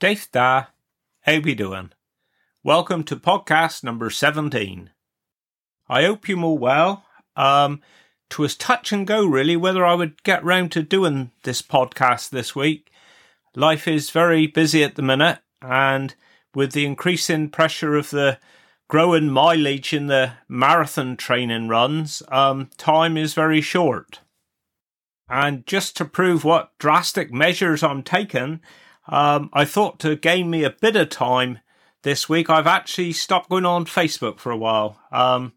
Dave da, how be doing? Welcome to podcast number 17. I hope you're all well. Um, twas touch and go really whether I would get round to doing this podcast this week. Life is very busy at the minute, and with the increasing pressure of the growing mileage in the marathon training runs, um, time is very short. And just to prove what drastic measures I'm taking, um, I thought to gain me a bit of time this week, I've actually stopped going on Facebook for a while. Um,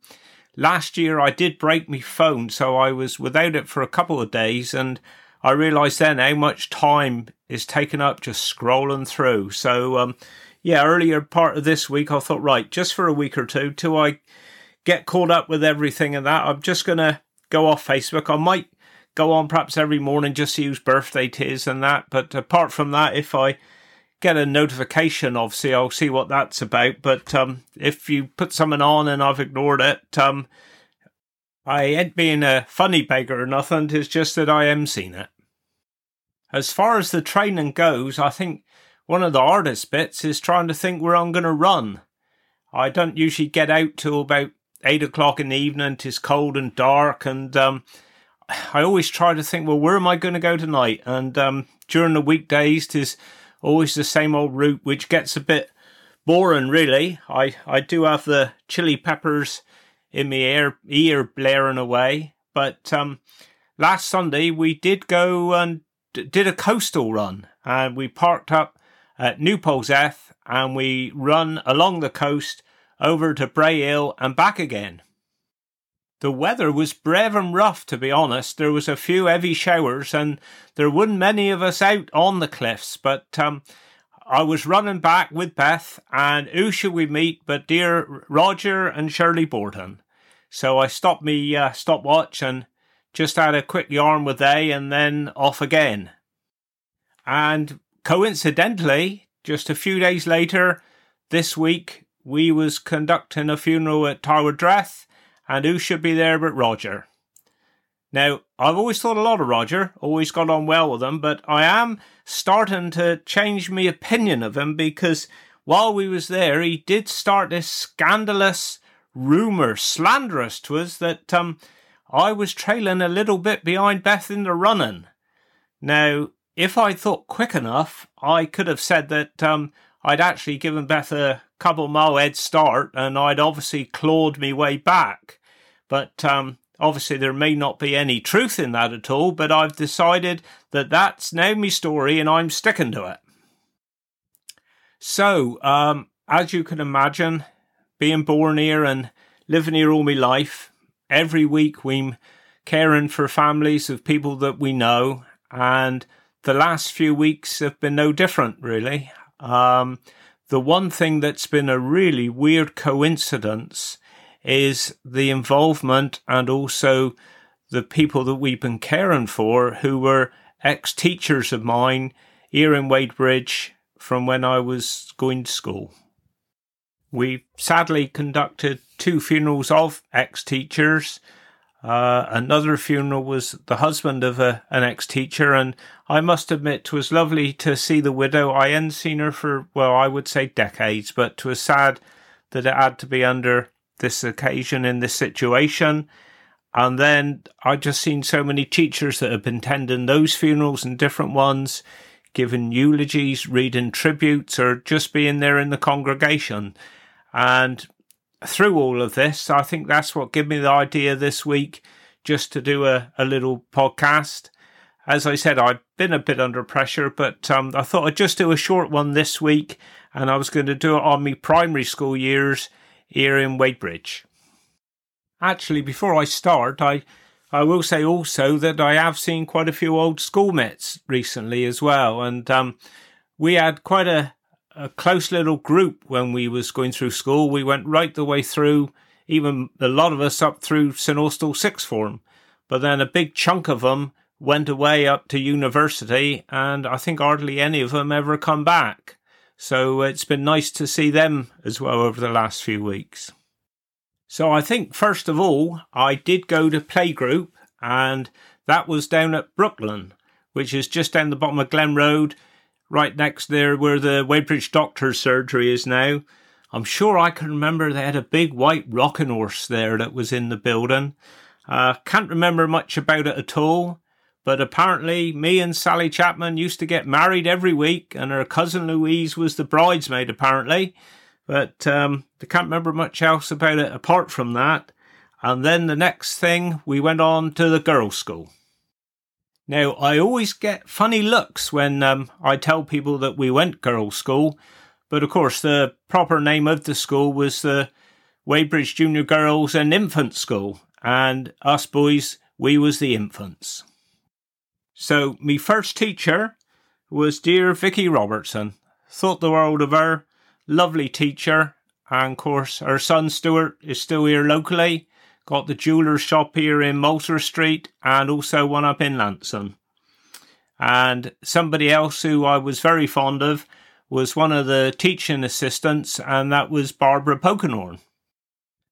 last year I did break my phone, so I was without it for a couple of days, and I realised then how much time is taken up just scrolling through. So, um, yeah, earlier part of this week, I thought, right, just for a week or two, till I get caught up with everything and that, I'm just going to go off Facebook. I might go on perhaps every morning just to whose birthday it is and that, but apart from that, if I get a notification, obviously I'll see what that's about. But um, if you put something on and I've ignored it, um, I ain't being a funny beggar or nothing. It's just that I am seeing it. As far as the training goes, I think one of the hardest bits is trying to think where I'm going to run. I don't usually get out till about eight o'clock in the evening. It's cold and dark, and um, I always try to think, well, where am I going to go tonight? And um, during the weekdays, tis always the same old route, which gets a bit boring, really. I, I do have the chili peppers in my ear, ear blaring away. But um, last Sunday, we did go and d- did a coastal run, and we parked up at New Polzeath and we run along the coast over to Brea Hill and back again. The weather was brave and rough, to be honest. There was a few heavy showers, and there weren't many of us out on the cliffs. But um, I was running back with Beth, and who should we meet but dear Roger and Shirley Borden? So I stopped me uh, stopwatch and just had a quick yarn with they, and then off again. And coincidentally, just a few days later, this week, we was conducting a funeral at Tywardreath and who should be there but Roger? Now, I've always thought a lot of Roger, always got on well with him, but I am starting to change my opinion of him because while we was there, he did start this scandalous rumour, slanderous to us, that um, I was trailing a little bit behind Beth in the running. Now, if I'd thought quick enough, I could have said that um, I'd actually given Beth a couple mile head start and I'd obviously clawed me way back. But um, obviously, there may not be any truth in that at all, but I've decided that that's now my story and I'm sticking to it. So, um, as you can imagine, being born here and living here all my life, every week we're caring for families of people that we know, and the last few weeks have been no different, really. Um, the one thing that's been a really weird coincidence is the involvement and also the people that we've been caring for who were ex teachers of mine here in Wadebridge from when I was going to school. We sadly conducted two funerals of ex teachers uh, another funeral was the husband of a, an ex teacher, and I must admit, 'twas lovely to see the widow. I hadn't seen her for, well, I would say decades, but 'twas sad that it had to be under this occasion in this situation. And then I just seen so many teachers that have been tending those funerals and different ones, giving eulogies, reading tributes, or just being there in the congregation. And through all of this, I think that's what gave me the idea this week just to do a, a little podcast. As I said, I've been a bit under pressure, but um, I thought I'd just do a short one this week, and I was going to do it on my primary school years here in Wadebridge. Actually, before I start, I I will say also that I have seen quite a few old schoolmates recently as well, and um, we had quite a, a close little group when we was going through school. We went right the way through, even a lot of us up through St Austell sixth form, but then a big chunk of them went away up to university, and I think hardly any of them ever come back. So it's been nice to see them as well over the last few weeks. So I think first of all, I did go to playgroup, and that was down at Brooklyn, which is just down the bottom of Glen Road right next there where the Wadebridge Doctor's surgery is now. I'm sure I can remember they had a big white rocking horse there that was in the building. Uh, can't remember much about it at all, but apparently me and Sally Chapman used to get married every week, and her cousin Louise was the bridesmaid apparently. But um, I can't remember much else about it apart from that. And then the next thing, we went on to the girls' school. Now, I always get funny looks when um, I tell people that we went girls' school but of course, the proper name of the school was the Wadebridge Junior Girls and Infant School, and us boys, we was the infants. So, me first teacher was dear Vicky Robertson. Thought the world of her, lovely teacher, and of course, her son Stuart is still here locally. Got the jeweller's shop here in Molesworth Street and also one up in Lanson. And somebody else who I was very fond of was one of the teaching assistants, and that was Barbara Pokenhorn.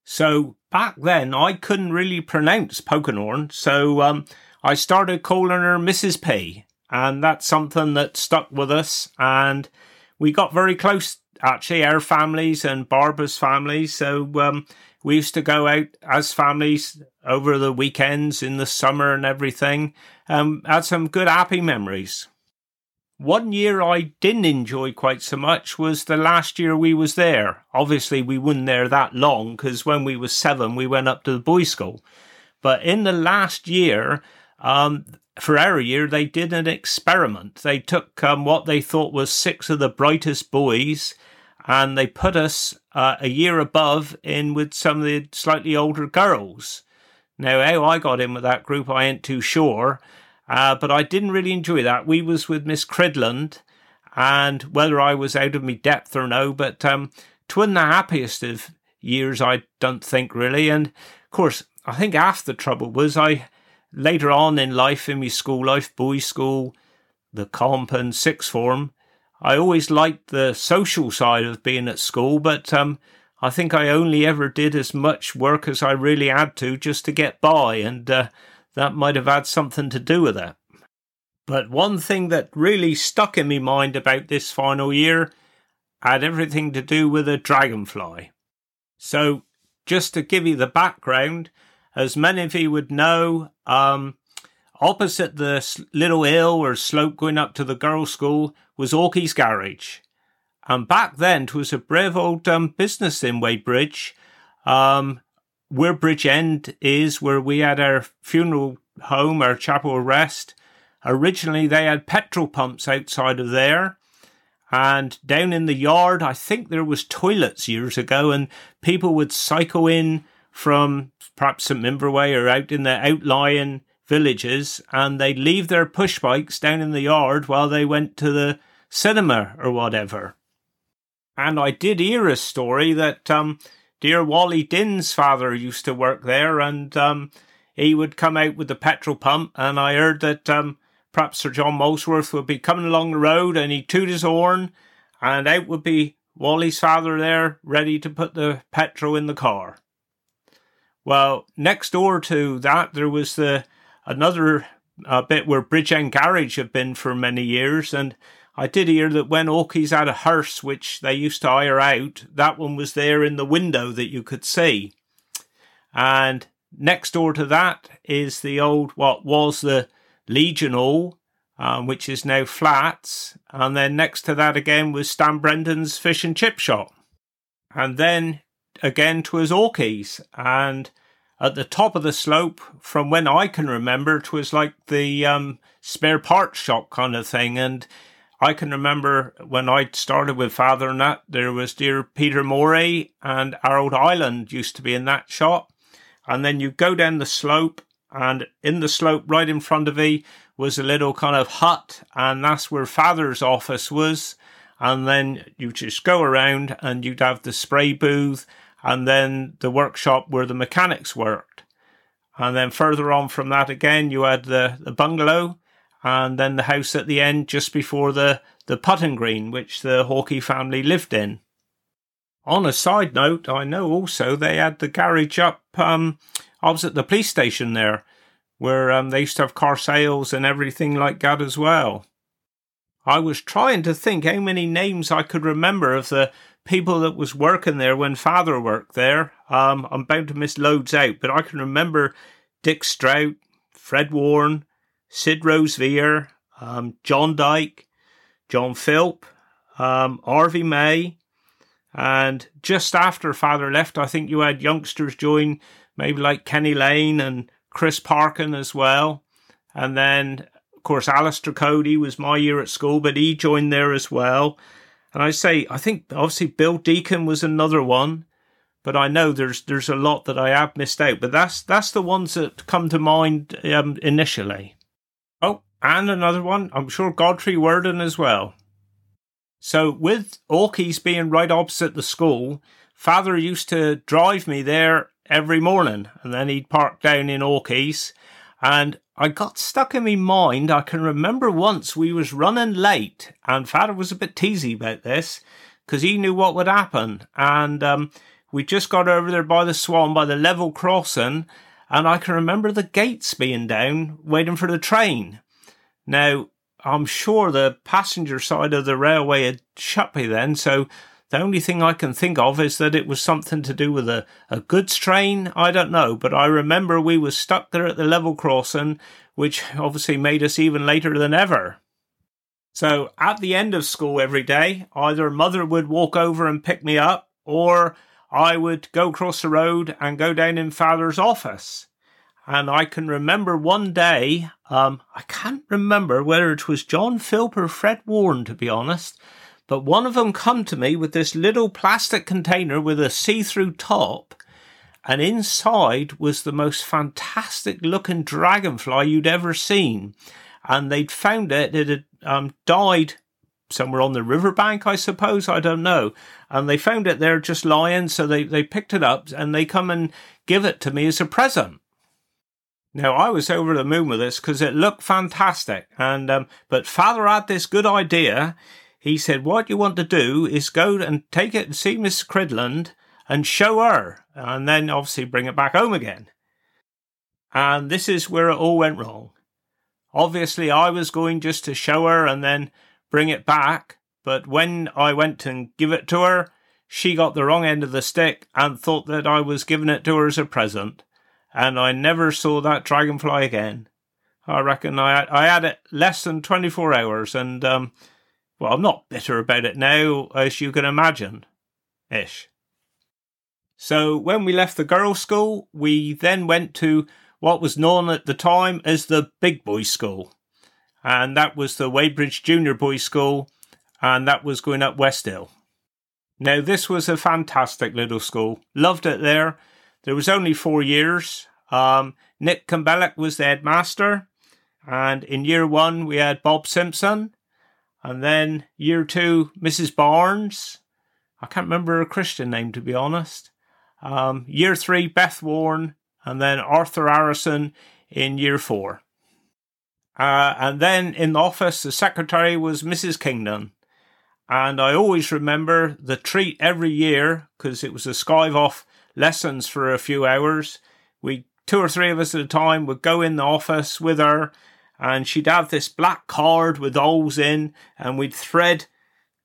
So back then, I couldn't really pronounce Pokenhorn, so um, I started calling her Mrs. P, and that's something that stuck with us, and we got very close. Actually, our families and Barbara's family. So um, we used to go out as families over the weekends in the summer and everything. Um, had some good happy memories. One year I didn't enjoy quite so much was the last year we was there. Obviously, we weren't there that long because when we was seven, we went up to the boys' school. But in the last year, um, for our year, they did an experiment. They took um, what they thought was six of the brightest boys and they put us uh, a year above in with some of the slightly older girls. Now, how I got in with that group, I ain't too sure. Uh, but I didn't really enjoy that. We was with Miss Cridland, and whether I was out of my depth or no, but um, twin the happiest of years, I don't think really. And of course, I think half the trouble was I later on in life, in my school life, boys' school, the comp and sixth form, I always liked the social side of being at school, but um, I think I only ever did as much work as I really had to just to get by, and uh, that might have had something to do with it. But one thing that really stuck in my mind about this final year had everything to do with a dragonfly. So, just to give you the background, as many of you would know, um, opposite the little hill or slope going up to the girls' school was Orkey's Garage. And back then, it was a brave old um, business in Wadebridge. Um, where Bridge End is, where we had our funeral home, our chapel of rest, originally they had petrol pumps outside of there. And down in the yard, I think there was toilets years ago, and people would cycle in from perhaps St. Way or out in the outlying villages, and they'd leave their push bikes down in the yard while they went to the cinema or whatever. And I did hear a story that um, dear Wally Din's father used to work there, and um, he would come out with the petrol pump. And I heard that um, perhaps Sir John Molesworth would be coming along the road, and he'd toot his horn, and out would be Wally's father there, ready to put the petrol in the car. Well, next door to that, there was the another uh, bit where Bridge End Garage have been for many years, and I did hear that when Orkey's had a hearse which they used to hire out, that one was there in the window that you could see. And next door to that is the old, what was the Legion Hall, um, which is now flats. And then next to that again was Stan Brendan's fish and chip shop. And then again twas Orkey's. And at the top of the slope, from when I can remember, it was like the um, spare parts shop kind of thing. And I can remember when I started with Father and that, there was dear Peter Morey and Harold Island used to be in that shop. And then you go down the slope, and in the slope right in front of me was a little kind of hut, and that's where Father's office was. And then you just go around and you'd have the spray booth and then the workshop where the mechanics worked. And then further on from that again, you had the, the bungalow and then the house at the end just before the, the putting green, which the Hawkey family lived in. On a side note, I know also they had the garage up um, opposite the police station there, where um, they used to have car sales and everything like that as well. I was trying to think how many names I could remember of the people that was working there when father worked there. Um, I'm bound to miss loads out, but I can remember Dick Strout, Fred Warren, Sid Rosevear, um, John Dyke, John Philp, um, Harvey May, and just after father left, I think you had youngsters join, maybe like Kenny Lane and Chris Parkin as well. And then, of course, Alistair Cody was my year at school, but he joined there as well. And I say, I think obviously Bill Deacon was another one, but I know there's there's a lot that I have missed out. But that's that's the ones that come to mind um, initially. Oh, and another one, I'm sure Godfrey Worden as well. So with Orkies being right opposite the school, father used to drive me there every morning, and then he'd park down in Orkies, and I got stuck in my mind. I can remember once we was running late, and Father was a bit teasy about this because he knew what would happen. And um, we just got over there by the Swan, by the level crossing, and I can remember the gates being down, waiting for the train. Now, I'm sure the passenger side of the railway had shut by then, so the only thing I can think of is that it was something to do with a, a goods train. I don't know, but I remember we were stuck there at the level crossing, which obviously made us even later than ever. So at the end of school every day, either mother would walk over and pick me up, or I would go across the road and go down in father's office. And I can remember one day, um, I can't remember whether it was John Philp or Fred Warren, to be honest, but one of them come to me with this little plastic container with a see-through top, and inside was the most fantastic looking dragonfly you'd ever seen. And they'd found it; it had um, died somewhere on the riverbank, I suppose. I don't know. And they found it there just lying, so they they picked it up and they come and give it to me as a present. Now I was over the moon with this because it looked fantastic, and um, but father had this good idea he said, What you want to do is go and take it and see Miss Cridland and show her, and then obviously bring it back home again. And this is where it all went wrong. Obviously, I was going just to show her and then bring it back, but when I went and give it to her, she got the wrong end of the stick and thought that I was giving it to her as a present, and I never saw that dragonfly again. I reckon I I had it less than twenty four hours, and um, well, I'm not bitter about it now, as you can imagine. Ish. So when we left the girls' school, we then went to what was known at the time as the Big Boys School. And that was the Wadebridge Junior Boys School, and that was going up West Hill. Now, this was a fantastic little school. Loved it there. There was only four years. Um, Nick Kambelek was the headmaster. And in year one, we had Bob Simpson. And then year two, Mrs. Barnes. I can't remember her Christian name to be honest. Um, year three, Beth Warren, and then Arthur Harrison in year four. Uh, and then in the office, the secretary was Mrs. Kingdon. And I always remember the treat every year because it was a skive off lessons for a few hours. We, two or three of us at a time, would go in the office with her and she'd have this black card with holes in, and we'd thread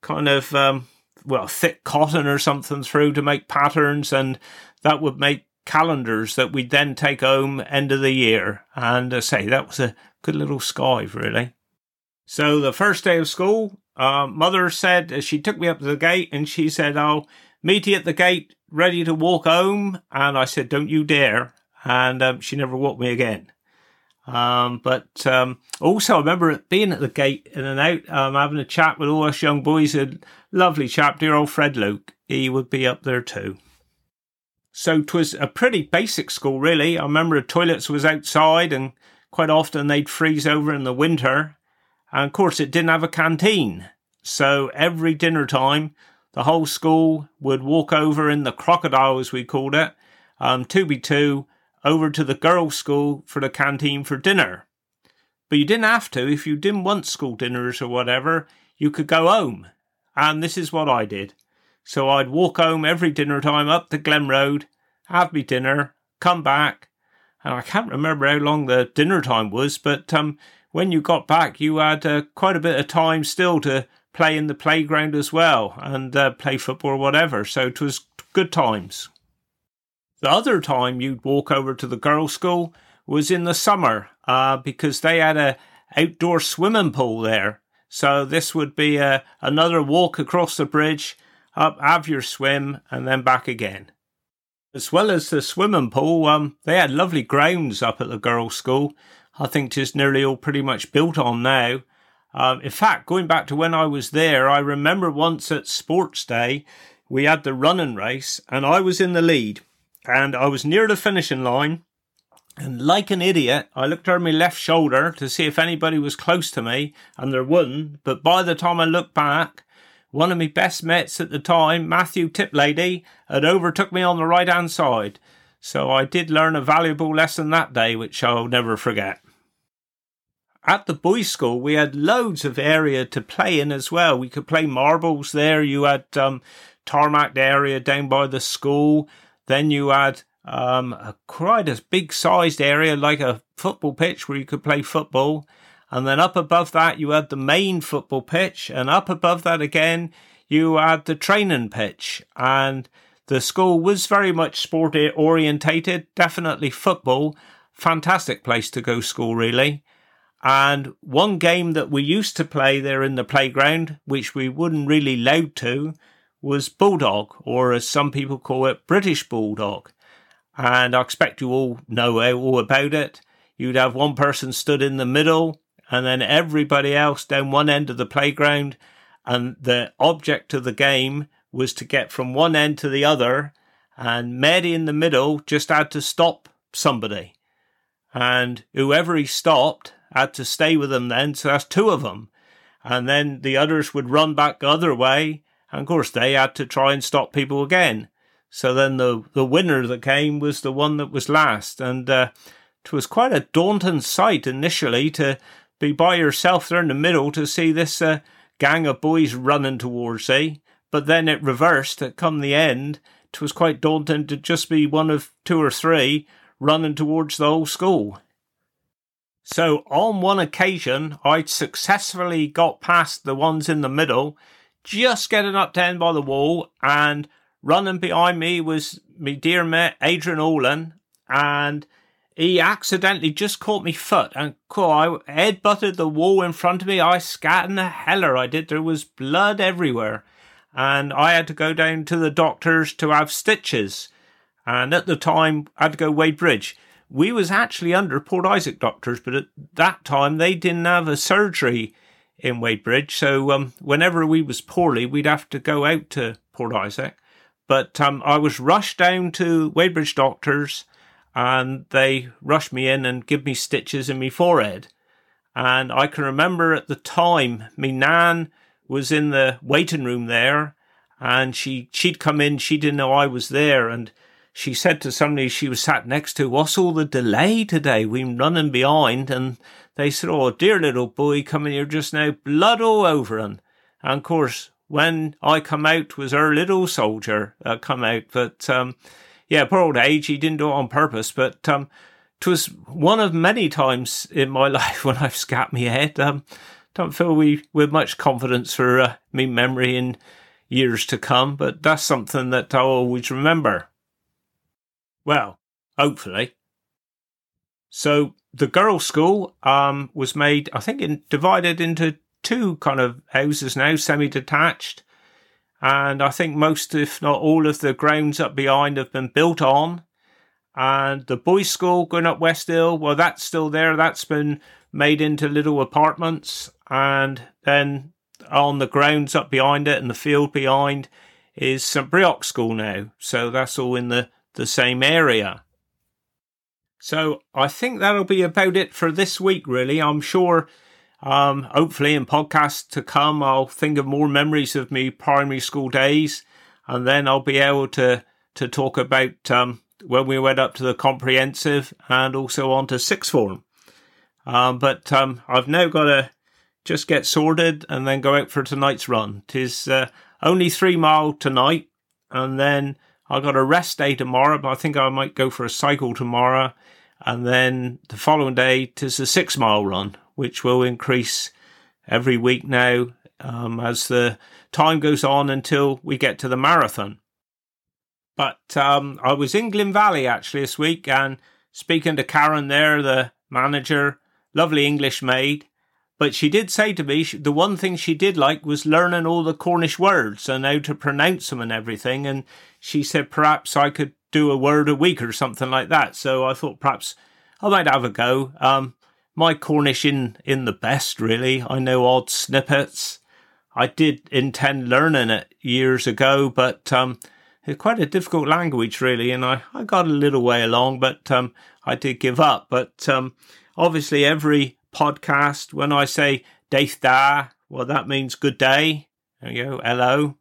kind of um, well thick cotton or something through to make patterns, and that would make calendars that we'd then take home end of the year. And I uh, say that was a good little skive, really. So the first day of school, uh, mother said uh, she took me up to the gate and she said, "I'll meet you at the gate, ready to walk home." And I said, "Don't you dare!" And um, she never walked me again. Um, but um, also, I remember being at the gate in and out, um, having a chat with all us young boys. A lovely chap, dear old Fred Luke. He would be up there too. So 'twas a pretty basic school, really. I remember the toilets was outside, and quite often they'd freeze over in the winter. And of course, it didn't have a canteen. So every dinner time, the whole school would walk over in the crocodile, as we called it, um, 2B2, over to the girls' school for the canteen for dinner. But you didn't have to. If you didn't want school dinners or whatever, you could go home. And this is what I did. So I'd walk home every dinner time up the Glen Road, have me dinner, come back, and I can't remember how long the dinner time was, but um, when you got back, you had uh, quite a bit of time still to play in the playground as well and uh, play football or whatever. So it was good times. The other time you'd walk over to the girls' school was in the summer uh, because they had a outdoor swimming pool there. So this would be a, uh, another walk across the bridge, up, have your swim, and then back again. As well as the swimming pool, um, they had lovely grounds up at the girls' school. I think just nearly all pretty much built on now. Um, in fact, going back to when I was there, I remember once at Sports Day, we had the running race, and I was in the lead, and I was near the finishing line. And like an idiot, I looked over my left shoulder to see if anybody was close to me, and there wasn't. But by the time I looked back, one of my best mates at the time, Matthew Tiplady, had overtook me on the right hand side. So I did learn a valuable lesson that day, which I'll never forget. At the boys' school, we had loads of area to play in as well. We could play marbles there. You had um, tarmac area down by the school. Then you had um, a quite a big sized area like a football pitch where you could play football. And then up above that, you had the main football pitch. And up above that again, you had the training pitch. And the school was very much sport orientated, definitely football. Fantastic place to go school, really. And one game that we used to play there in the playground, which we wouldn't really allowed to, was Bulldog, or as some people call it, British Bulldog. And I expect you all know all about it. You'd have one person stood in the middle, and then everybody else down one end of the playground, and the object of the game was to get from one end to the other, and Mehdi in the middle just had to stop somebody, and whoever he stopped had to stay with him then, so that's two of them, and then the others would run back the other way, and of course they had to try and stop people again. So then the, the winner that came was the one that was last. And uh, it was quite a daunting sight initially to be by yourself there in the middle to see this uh, gang of boys running towards you. But then it reversed. At come the end, it was quite daunting to just be one of two or three running towards the whole school. So on one occasion, I'd successfully got past the ones in the middle, just getting up to end by the wall, and running behind me was my dear mate Adrian Olin, and he accidentally just caught me foot and cool, I head butted the wall in front of me. I scat in the heller I did. There was blood everywhere, and I had to go down to the doctors to have stitches. And at the time, I had to go Wadebridge. We was actually under Port Isaac doctors, but at that time they didn't have a surgery in Wadebridge. So um, whenever we was poorly, we'd have to go out to Port Isaac. But um, I was rushed down to Wadebridge Doctors and they rushed me in and give me stitches in my forehead. And I can remember at the time, me nan was in the waiting room there and she, she'd come in, she didn't know I was there. And she said to somebody she was sat next to, what's all the delay today? We're running behind. And they said, oh, dear little boy coming here just now, blood all over him. And of course, when I come out was our little soldier uh, come out. But um, yeah, poor old age, he didn't do it on purpose. But um, it was one of many times in my life when I've scat my head. Um, don't feel we with much confidence for uh, me memory in years to come, but that's something that I'll always remember. Well, hopefully. So the girls' school um, was made, I think, in, divided into two kind of houses now, semi detached. And I think most, if not all, of the grounds up behind have been built on. And the boys' school going up West Hill, well, that's still there. That's been made into little apartments. And then on the grounds up behind it and the field behind is St. Breock School now. So that's all in the, the same area. So I think that'll be about it for this week, really. I'm sure um, hopefully, in podcasts to come, I'll think of more memories of me primary school days, and then I'll be able to to talk about um, when we went up to the comprehensive and also on to sixth form. Um, but um, I've now got to just get sorted and then go out for tonight's run. Tis uh, only three mile tonight, and then I got a rest day tomorrow. But I think I might go for a cycle tomorrow, and then the following day tis a six mile run which will increase every week now um, as the time goes on until we get to the marathon. But um, I was in Glynn Valley actually this week and speaking to Karen there, the manager, lovely English maid. But she did say to me the one thing she did like was learning all the Cornish words and how to pronounce them and everything. And she said perhaps I could do a word a week or something like that. So I thought perhaps I might have a go. Um, my Cornish in in the best really. I know odd snippets. I did intend learning it years ago, but um, it's quite a difficult language, really, and I, I got a little way along, but um, I did give up. But um, obviously, every podcast, when I say Daith Da, well, that means good day. There you go, hello.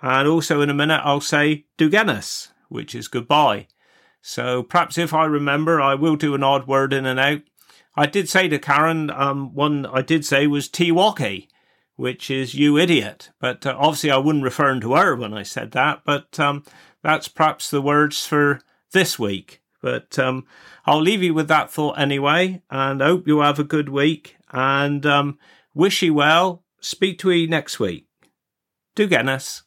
And also in a minute, I'll say Dugenis, which is goodbye. So perhaps if I remember, I will do an odd word in and out. I did say to Karen, um, one I did say was Tiwaki, which is you idiot. But uh, obviously, I wasn't referring to her when I said that. But um, that's perhaps the words for this week. But um, I'll leave you with that thought anyway, and hope you have a good week. And um, wish you well. Speak to you next week. Do get us.